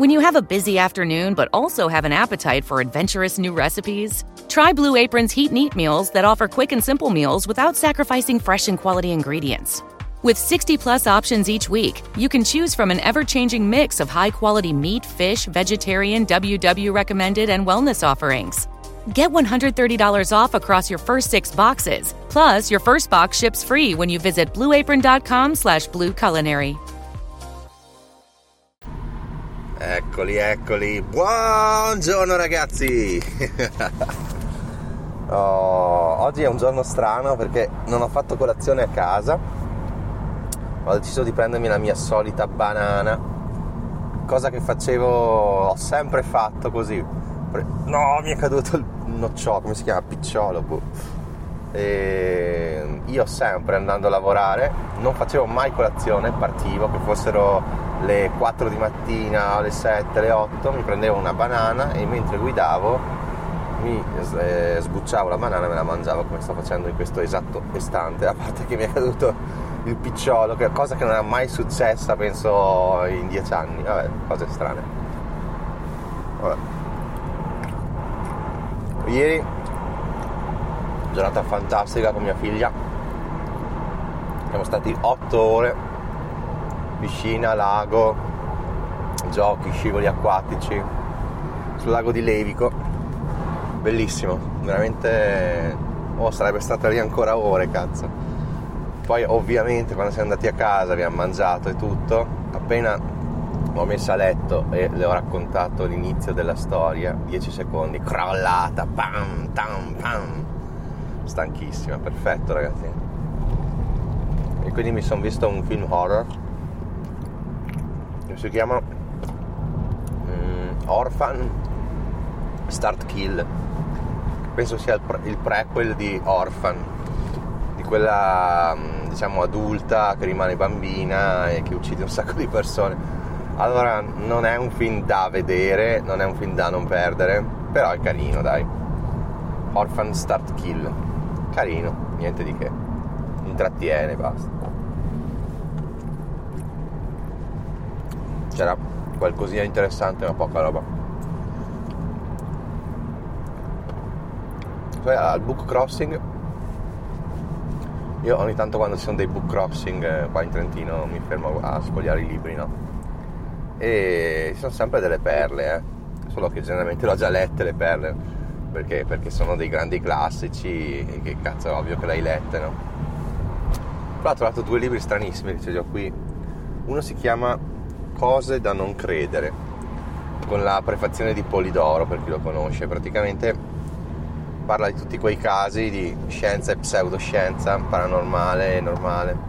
When you have a busy afternoon but also have an appetite for adventurous new recipes, try Blue Apron's Heat and Eat meals that offer quick and simple meals without sacrificing fresh and quality ingredients. With 60 plus options each week, you can choose from an ever changing mix of high quality meat, fish, vegetarian, WW recommended, and wellness offerings. Get $130 off across your first six boxes. Plus, your first box ships free when you visit blueapron.com slash blueculinary. Eccoli, eccoli. Buongiorno ragazzi. oh, oggi è un giorno strano perché non ho fatto colazione a casa. Ho deciso di prendermi la mia solita banana. Cosa che facevo, ho sempre fatto così. No, mi è caduto il nocciolo, come si chiama? Picciolo. Boh. E io sempre andando a lavorare non facevo mai colazione, partivo, che fossero le 4 di mattina, alle 7, alle 8, mi prendevo una banana e mentre guidavo mi eh, sbucciavo la banana e me la mangiavo come sto facendo in questo esatto istante, a parte che mi è caduto il picciolo, cosa che non è mai successa penso in dieci anni, vabbè, cose strane. Vabbè. Ieri giornata fantastica con mia figlia. Siamo stati 8 ore piscina, lago, giochi, scivoli acquatici sul lago di Levico. Bellissimo, veramente oh, sarebbe stata lì ancora ore, cazzo. Poi ovviamente quando siamo andati a casa abbiamo mangiato e tutto, appena l'ho messa a letto e le ho raccontato l'inizio della storia, 10 secondi, crollata, pam, tam, pam. Stanchissima, perfetto ragazzi. E quindi mi sono visto un film horror si chiama um, Orphan Start Kill. Penso sia il, pre- il prequel di Orphan di quella mm, diciamo adulta che rimane bambina e che uccide un sacco di persone. Allora non è un film da vedere non è un film da non perdere però è carino dai. Orphan Start Kill. Carino niente di che. Intrattiene basta c'era qualcosina interessante ma poca roba poi al book crossing io ogni tanto quando ci sono dei book crossing eh, qua in Trentino mi fermo a sfogliare i libri no? e ci sono sempre delle perle eh? solo che generalmente le ho già lette le perle perché, perché sono dei grandi classici e che cazzo è ovvio che le hai lette no? però ho trovato due libri stranissimi che ho qui uno si chiama cose da non credere, con la prefazione di Polidoro per chi lo conosce, praticamente parla di tutti quei casi di scienza e pseudoscienza, paranormale e normale.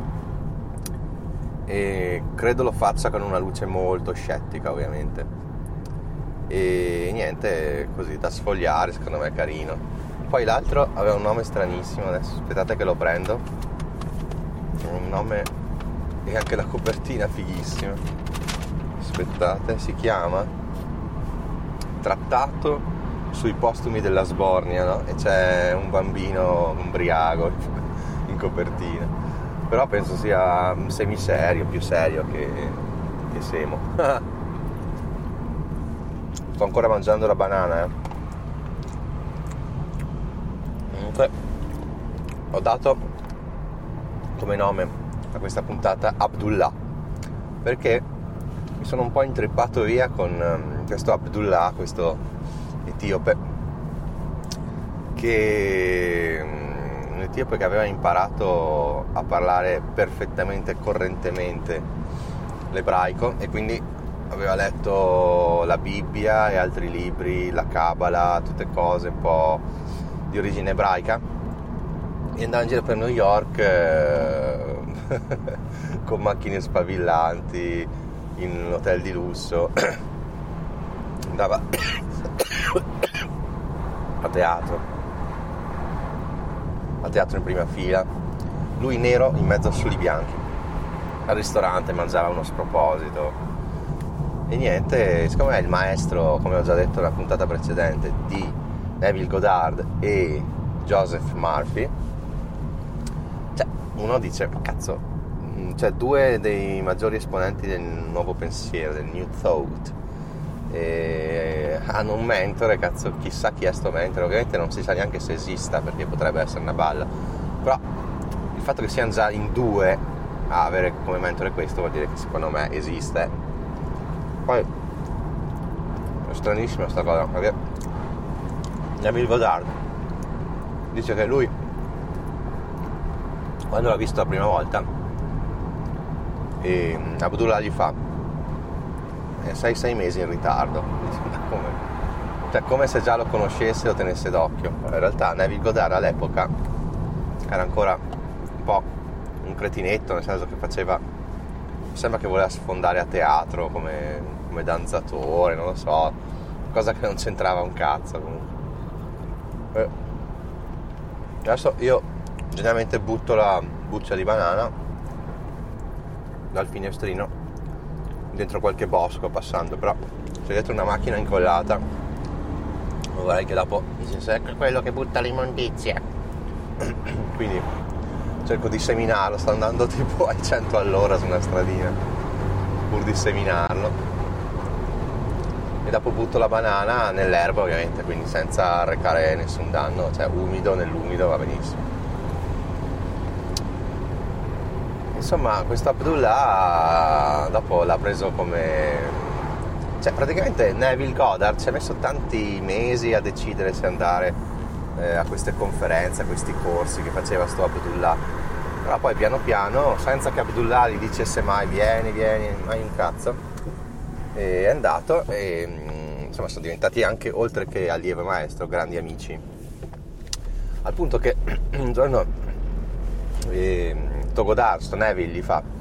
E credo lo faccia con una luce molto scettica, ovviamente. E niente, così da sfogliare, secondo me è carino. Poi l'altro aveva un nome stranissimo, adesso aspettate che lo prendo. Un nome e anche la copertina fighissima aspettate, si chiama Trattato sui postumi della Sbornia, no? E c'è un bambino umbriaco in copertina. Però penso sia semiserio, più serio che, che semo. Sto ancora mangiando la banana, eh. Comunque ho dato come nome a questa puntata Abdullah perché mi sono un po' intreppato via con um, questo Abdullah, questo etiope, che um, un etiope che aveva imparato a parlare perfettamente, correntemente l'ebraico e quindi aveva letto la Bibbia e altri libri, la Kabbalah, tutte cose un po' di origine ebraica. E andava in giro per New York eh, con macchine spavillanti in un hotel di lusso, andava a teatro, a teatro in prima fila, lui nero in mezzo a soli bianchi, al ristorante mangiava uno sproposito. E niente, siccome è il maestro, come ho già detto nella puntata precedente, di Neville Goddard e Joseph Murphy, cioè uno dice, cazzo, cioè due dei maggiori esponenti del nuovo pensiero, del New Thought, e hanno un mentore, cazzo, chissà chi è sto mentore, ovviamente non si sa neanche se esista perché potrebbe essere una balla, però il fatto che siano già in due a avere come mentore questo vuol dire che secondo me esiste. Poi è stranissima sta cosa, perché Neville Goddard dice che lui quando l'ha visto la prima volta e Abdullah gli fa 6-6 eh, mesi in ritardo come? Cioè, come se già lo conoscesse o tenesse d'occhio in realtà Neville Goddard all'epoca era ancora un po' un cretinetto nel senso che faceva sembra che voleva sfondare a teatro come, come danzatore non lo so cosa che non c'entrava un cazzo comunque eh. adesso io generalmente butto la buccia di banana dal finestrino dentro qualche bosco passando però c'è dietro una macchina incollata. Vorrei che dopo dice ecco quello che butta l'immondizia. Quindi cerco di seminarlo sto andando tipo ai 100 all'ora su una stradina pur di seminarlo. E dopo butto la banana nell'erba ovviamente quindi senza arrecare nessun danno cioè umido nell'umido va benissimo insomma questo Abdullah dopo l'ha preso come cioè praticamente Neville Goddard ci ha messo tanti mesi a decidere se andare eh, a queste conferenze, a questi corsi che faceva sto Abdullah. Però poi piano piano senza che Abdullah gli dicesse mai vieni, vieni, mai un cazzo è andato e mm, insomma sono diventati anche oltre che allievo maestro grandi amici. Al punto che un giorno eh, Togodar, sto Neville gli fa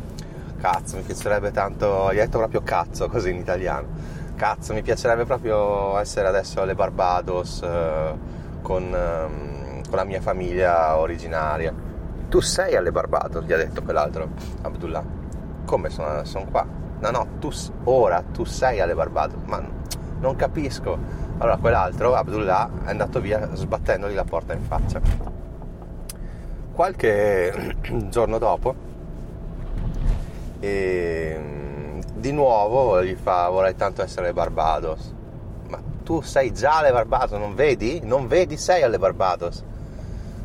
cazzo mi piacerebbe tanto, gli ha detto proprio cazzo così in italiano. Cazzo mi piacerebbe proprio essere adesso alle Barbados eh, con, eh, con, la mia famiglia originaria. Tu sei alle Barbados gli ha detto quell'altro Abdullah. Come sono, sono qua? No no tu ora tu sei alle Barbados ma non capisco allora quell'altro Abdullah è andato via sbattendogli la porta in faccia qualche giorno dopo e di nuovo gli fa vorrei tanto essere Barbados. Ma tu sei già alle Barbados non vedi? non vedi sei alle Barbados?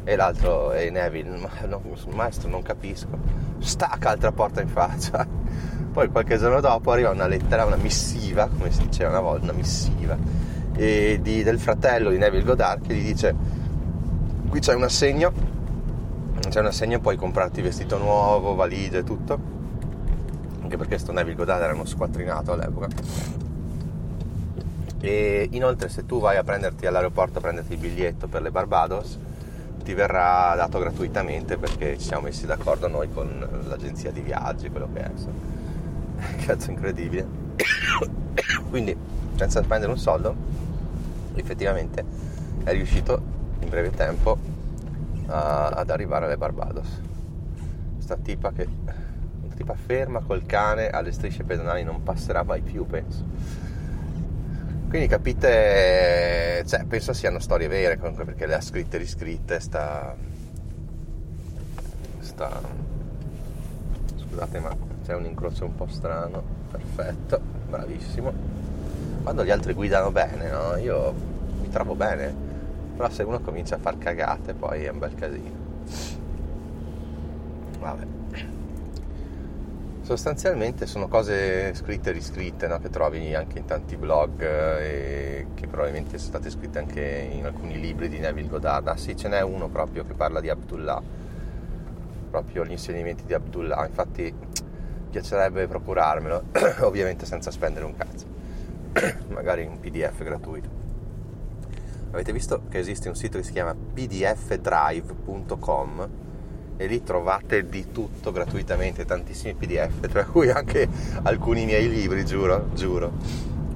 E l'altro è Neville ma no, maestro non capisco. Stacca altra porta in faccia. Poi qualche giorno dopo arriva una lettera una missiva come si diceva una volta una missiva di, del fratello di Neville Goddard che gli dice qui c'è un assegno c'è un assegno puoi comprarti vestito nuovo, valigie e tutto. Anche perché sto Neville Goddard era uno squattrinato all'epoca. E inoltre se tu vai a prenderti all'aeroporto a prenderti il biglietto per le Barbados ti verrà dato gratuitamente perché ci siamo messi d'accordo noi con l'agenzia di viaggi quello che è cazzo incredibile. Quindi senza spendere un soldo effettivamente è riuscito in breve tempo a, ad arrivare alle Barbados. Sta tipa che una tipa ferma col cane alle strisce pedonali non passerà mai più, penso. Quindi capite, cioè, penso siano storie vere comunque perché le ha scritte e riscritte, sta... sta... Scusate ma c'è un incrocio un po' strano, perfetto, bravissimo. Quando gli altri guidano bene, no? Io mi trovo bene, però se uno comincia a far cagate poi è un bel casino. Vabbè. Sostanzialmente sono cose scritte e riscritte no? che trovi anche in tanti blog eh, e che probabilmente sono state scritte anche in alcuni libri di Neville Goddard. Ah sì ce n'è uno proprio che parla di Abdullah. Proprio gli insegnamenti di Abdullah. Infatti piacerebbe procurarmelo ovviamente senza spendere un cazzo. Magari un pdf gratuito avete visto che esiste un sito che si chiama pdfdrive.com e lì trovate di tutto gratuitamente, tantissimi pdf, tra cui anche alcuni miei libri, giuro, giuro.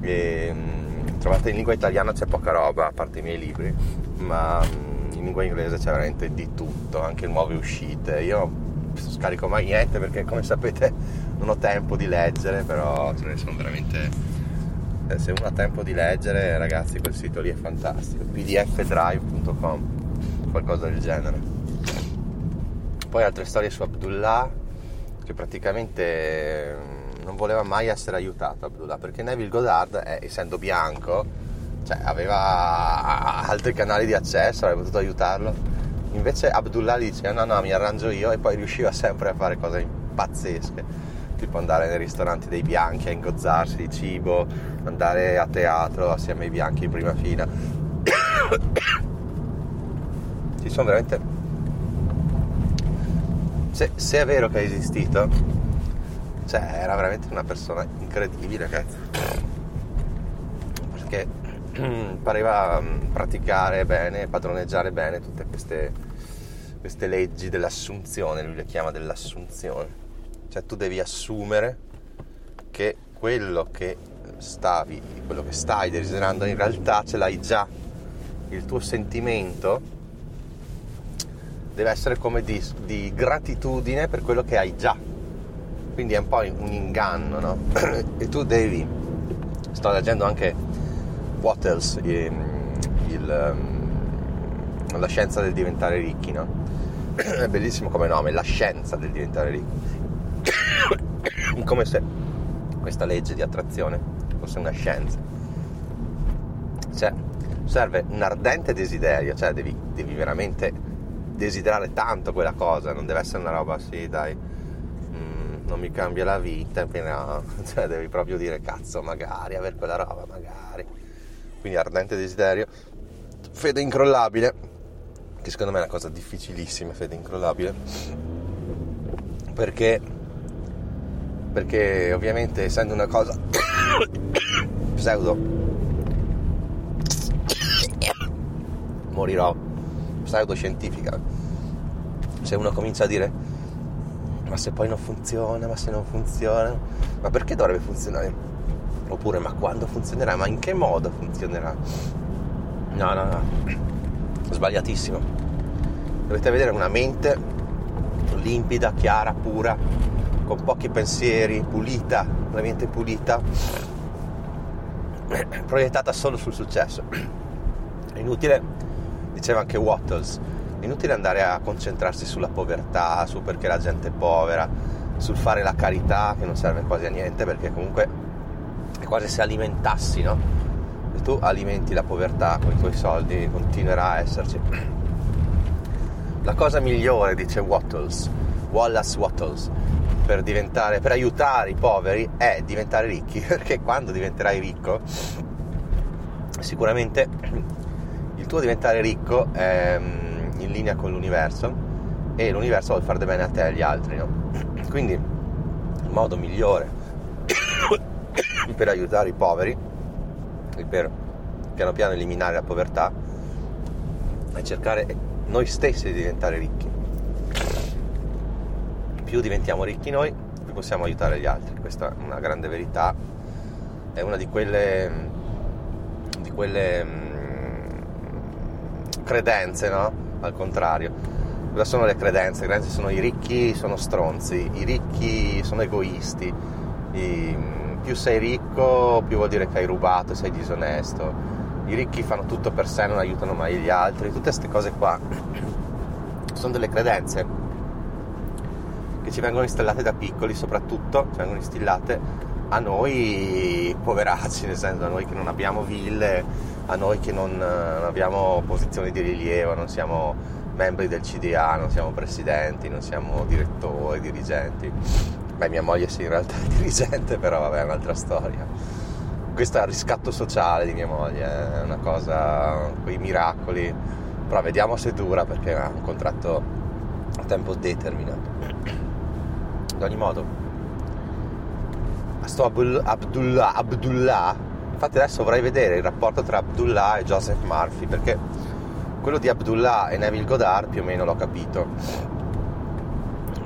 E, mh, trovate in lingua italiana c'è poca roba, a parte i miei libri, ma mh, in lingua inglese c'è veramente di tutto, anche nuove uscite. Io scarico mai niente perché come sapete non ho tempo di leggere, però ce ne sono veramente se uno ha tempo di leggere ragazzi quel sito lì è fantastico pdfdrive.com qualcosa del genere poi altre storie su Abdullah che praticamente mm, non voleva mai essere aiutato Abdullah perché Neville Goddard, è, essendo bianco, cioè, aveva altri canali di accesso, avrebbe potuto aiutarlo. Invece Abdullah gli diceva no no mi arrangio io e poi riusciva sempre a fare cose pazzesche, tipo andare nei ristoranti dei bianchi a ingozzarsi di cibo, andare a teatro assieme ai bianchi in prima fila. Ci sono veramente... Se, se è vero che è esistito, cioè era veramente una persona incredibile cazzo perché pareva mm, praticare bene padroneggiare bene tutte queste, queste leggi dell'assunzione lui le chiama dell'assunzione cioè tu devi assumere che quello che stavi quello che stai desiderando in realtà ce l'hai già il tuo sentimento deve essere come di, di gratitudine per quello che hai già quindi è un po' un inganno, no? e tu devi, sto leggendo anche Wattles, il, il, um, la scienza del diventare ricchi, no? È bellissimo come nome, la scienza del diventare ricchi. come se questa legge di attrazione fosse una scienza. Cioè, serve un ardente desiderio, cioè devi, devi veramente desiderare tanto quella cosa, non deve essere una roba, sì, dai non mi cambia la vita, appena, cioè devi proprio dire cazzo, magari, avere quella roba, magari. Quindi ardente desiderio, fede incrollabile, che secondo me è una cosa difficilissima, fede incrollabile, perché, perché ovviamente essendo una cosa pseudo, morirò, pseudoscientifica, se uno comincia a dire ma se poi non funziona, ma se non funziona, ma perché dovrebbe funzionare? Oppure ma quando funzionerà? Ma in che modo funzionerà? No, no, no, sbagliatissimo. Dovete vedere una mente limpida, chiara, pura, con pochi pensieri, pulita, una mente pulita, proiettata solo sul successo. È inutile, diceva anche Wattles, è inutile andare a concentrarsi sulla povertà, su perché la gente è povera, sul fare la carità che non serve quasi a niente perché comunque è quasi se alimentassi, no? Se tu alimenti la povertà con i tuoi soldi continuerà a esserci. La cosa migliore, dice Wattles, Wallace Wattles, per, per aiutare i poveri è diventare ricchi, perché quando diventerai ricco sicuramente il tuo diventare ricco è in linea con l'universo e l'universo vuole fare bene a te e agli altri, no? Quindi il modo migliore per aiutare i poveri e per piano piano eliminare la povertà è cercare noi stessi di diventare ricchi. Più diventiamo ricchi noi, più possiamo aiutare gli altri. Questa è una grande verità, è una di quelle, di quelle mm, credenze, no? al contrario. Cosa sono le credenze? Le credenze sono i ricchi sono stronzi, i ricchi sono egoisti, I, più sei ricco più vuol dire che hai rubato, sei disonesto, i ricchi fanno tutto per sé, non aiutano mai gli altri, tutte queste cose qua sono delle credenze che ci vengono installate da piccoli soprattutto, ci vengono instillate a noi poveracci, nel senso a noi che non abbiamo ville, a noi che non, non abbiamo posizioni di rilievo, non siamo membri del CDA, non siamo presidenti, non siamo direttori, dirigenti. Beh, mia moglie sì, in realtà è dirigente, però vabbè, è un'altra storia. Questo è il riscatto sociale di mia moglie, è una cosa, quei miracoli. Però vediamo se dura perché è un contratto a tempo determinato. Ogni modo, sto Abdullah, Abdullah Infatti adesso vorrei vedere il rapporto tra Abdullah e Joseph Murphy, perché quello di Abdullah e Neville Goddard più o meno l'ho capito.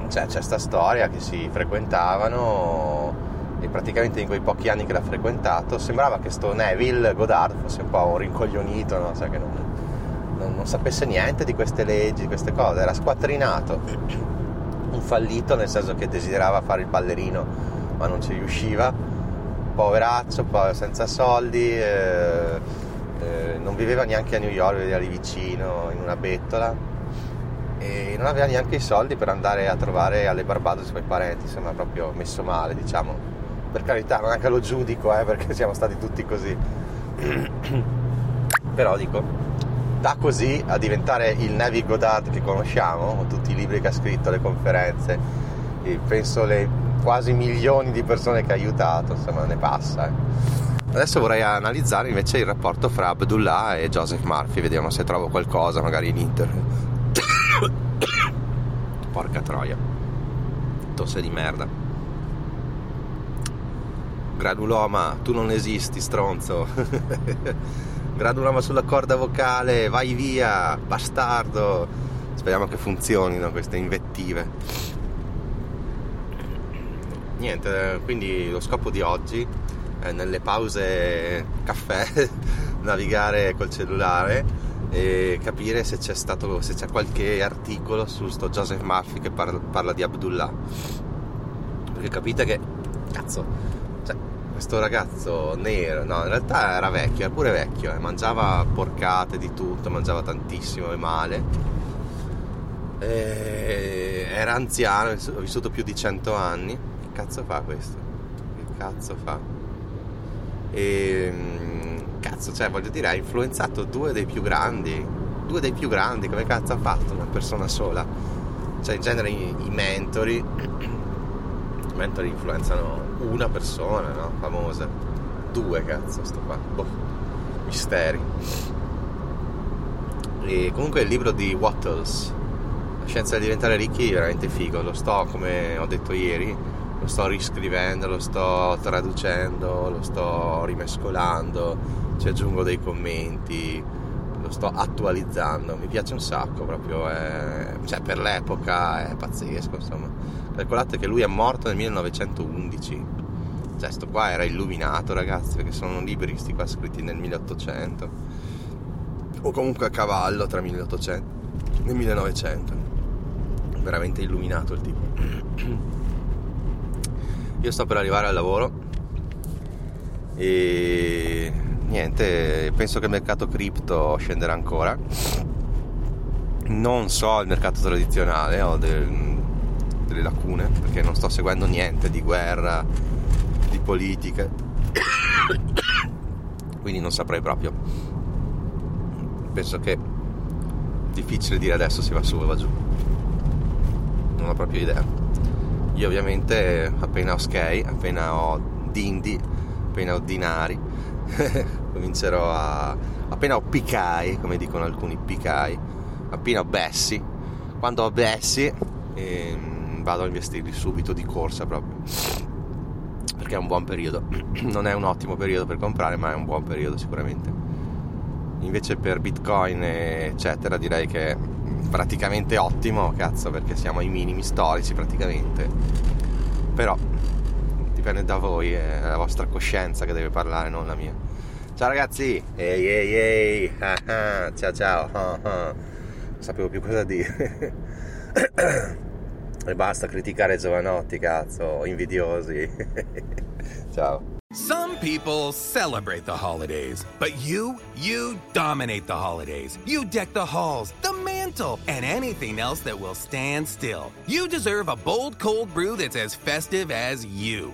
Cioè, c'è questa storia che si frequentavano e praticamente in quei pochi anni che l'ha frequentato sembrava che sto Neville Goddard fosse un po' un rincoglionito, no? cioè che non, non, non sapesse niente di queste leggi, di queste cose, era squattrinato, fallito nel senso che desiderava fare il ballerino ma non ci riusciva poveraccio, senza soldi, eh, eh, non viveva neanche a New York, viveva lì vicino, in una bettola e non aveva neanche i soldi per andare a trovare alle Barbados i suoi parenti, insomma proprio messo male, diciamo. per carità non è che lo giudico eh, perché siamo stati tutti così però dico da così a diventare il Nevi Godard che conosciamo con tutti i libri che ha scritto le conferenze penso le quasi milioni di persone che ha aiutato insomma ne passa eh. Adesso vorrei analizzare invece il rapporto fra Abdullah e Joseph Murphy, vediamo se trovo qualcosa magari in internet. Porca troia. Tosse di merda. Granuloma, tu non esisti, stronzo. Granuloma sulla corda vocale, vai via, bastardo. Speriamo che funzionino queste invettive. Niente, quindi lo scopo di oggi eh, nelle pause caffè navigare col cellulare e capire se c'è stato se c'è qualche articolo su sto Joseph Murphy che parla, parla di Abdullah perché capite che cazzo questo ragazzo nero no in realtà era vecchio era pure vecchio eh, mangiava porcate di tutto mangiava tantissimo e male e era anziano ha vissuto più di 100 anni che cazzo fa questo che cazzo fa e ehm, cazzo, cioè voglio dire, ha influenzato due dei più grandi. Due dei più grandi, come cazzo ha fatto una persona sola? Cioè, in genere i, i mentori. I mentori influenzano una persona, no? Famosa. Due, cazzo, sto qua. Boh. Misteri. E comunque il libro di Wattles, La scienza di diventare ricchi, è veramente figo. Lo sto, come ho detto ieri, lo sto riscrivendo, lo sto traducendo, lo sto rimescolando, ci aggiungo dei commenti, lo sto attualizzando, mi piace un sacco proprio, è, cioè per l'epoca è pazzesco insomma. Calcolate che lui è morto nel 1911, cioè sto qua era illuminato ragazzi perché sono libri sti qua scritti nel 1800 o comunque a cavallo tra 1800 e 1900, veramente illuminato il tipo. Io sto per arrivare al lavoro e niente, penso che il mercato cripto scenderà ancora. Non so il mercato tradizionale, ho del, delle lacune perché non sto seguendo niente di guerra, di politica. Quindi non saprei proprio. Penso che è difficile dire adesso si va su o va giù. Non ho proprio idea. Io ovviamente appena ho Sky, appena ho Dindi, appena ho Dinari, comincerò a... appena ho Picai, come dicono alcuni Picai, appena ho Bessi, quando ho Bessi ehm, vado a investirli subito di corsa proprio, perché è un buon periodo, non è un ottimo periodo per comprare, ma è un buon periodo sicuramente. Invece per Bitcoin eccetera direi che praticamente ottimo, cazzo, perché siamo ai minimi storici praticamente. Però dipende da voi, è la vostra coscienza che deve parlare, non la mia. Ciao ragazzi, ehi ehi ehi, ah, ah. ciao ciao, ah. non sapevo più cosa dire. e basta criticare giovanotti, cazzo, invidiosi. ciao. Some people celebrate the holidays, but you, you dominate the holidays. You deck the halls, the mantle, and anything else that will stand still. You deserve a bold cold brew that's as festive as you.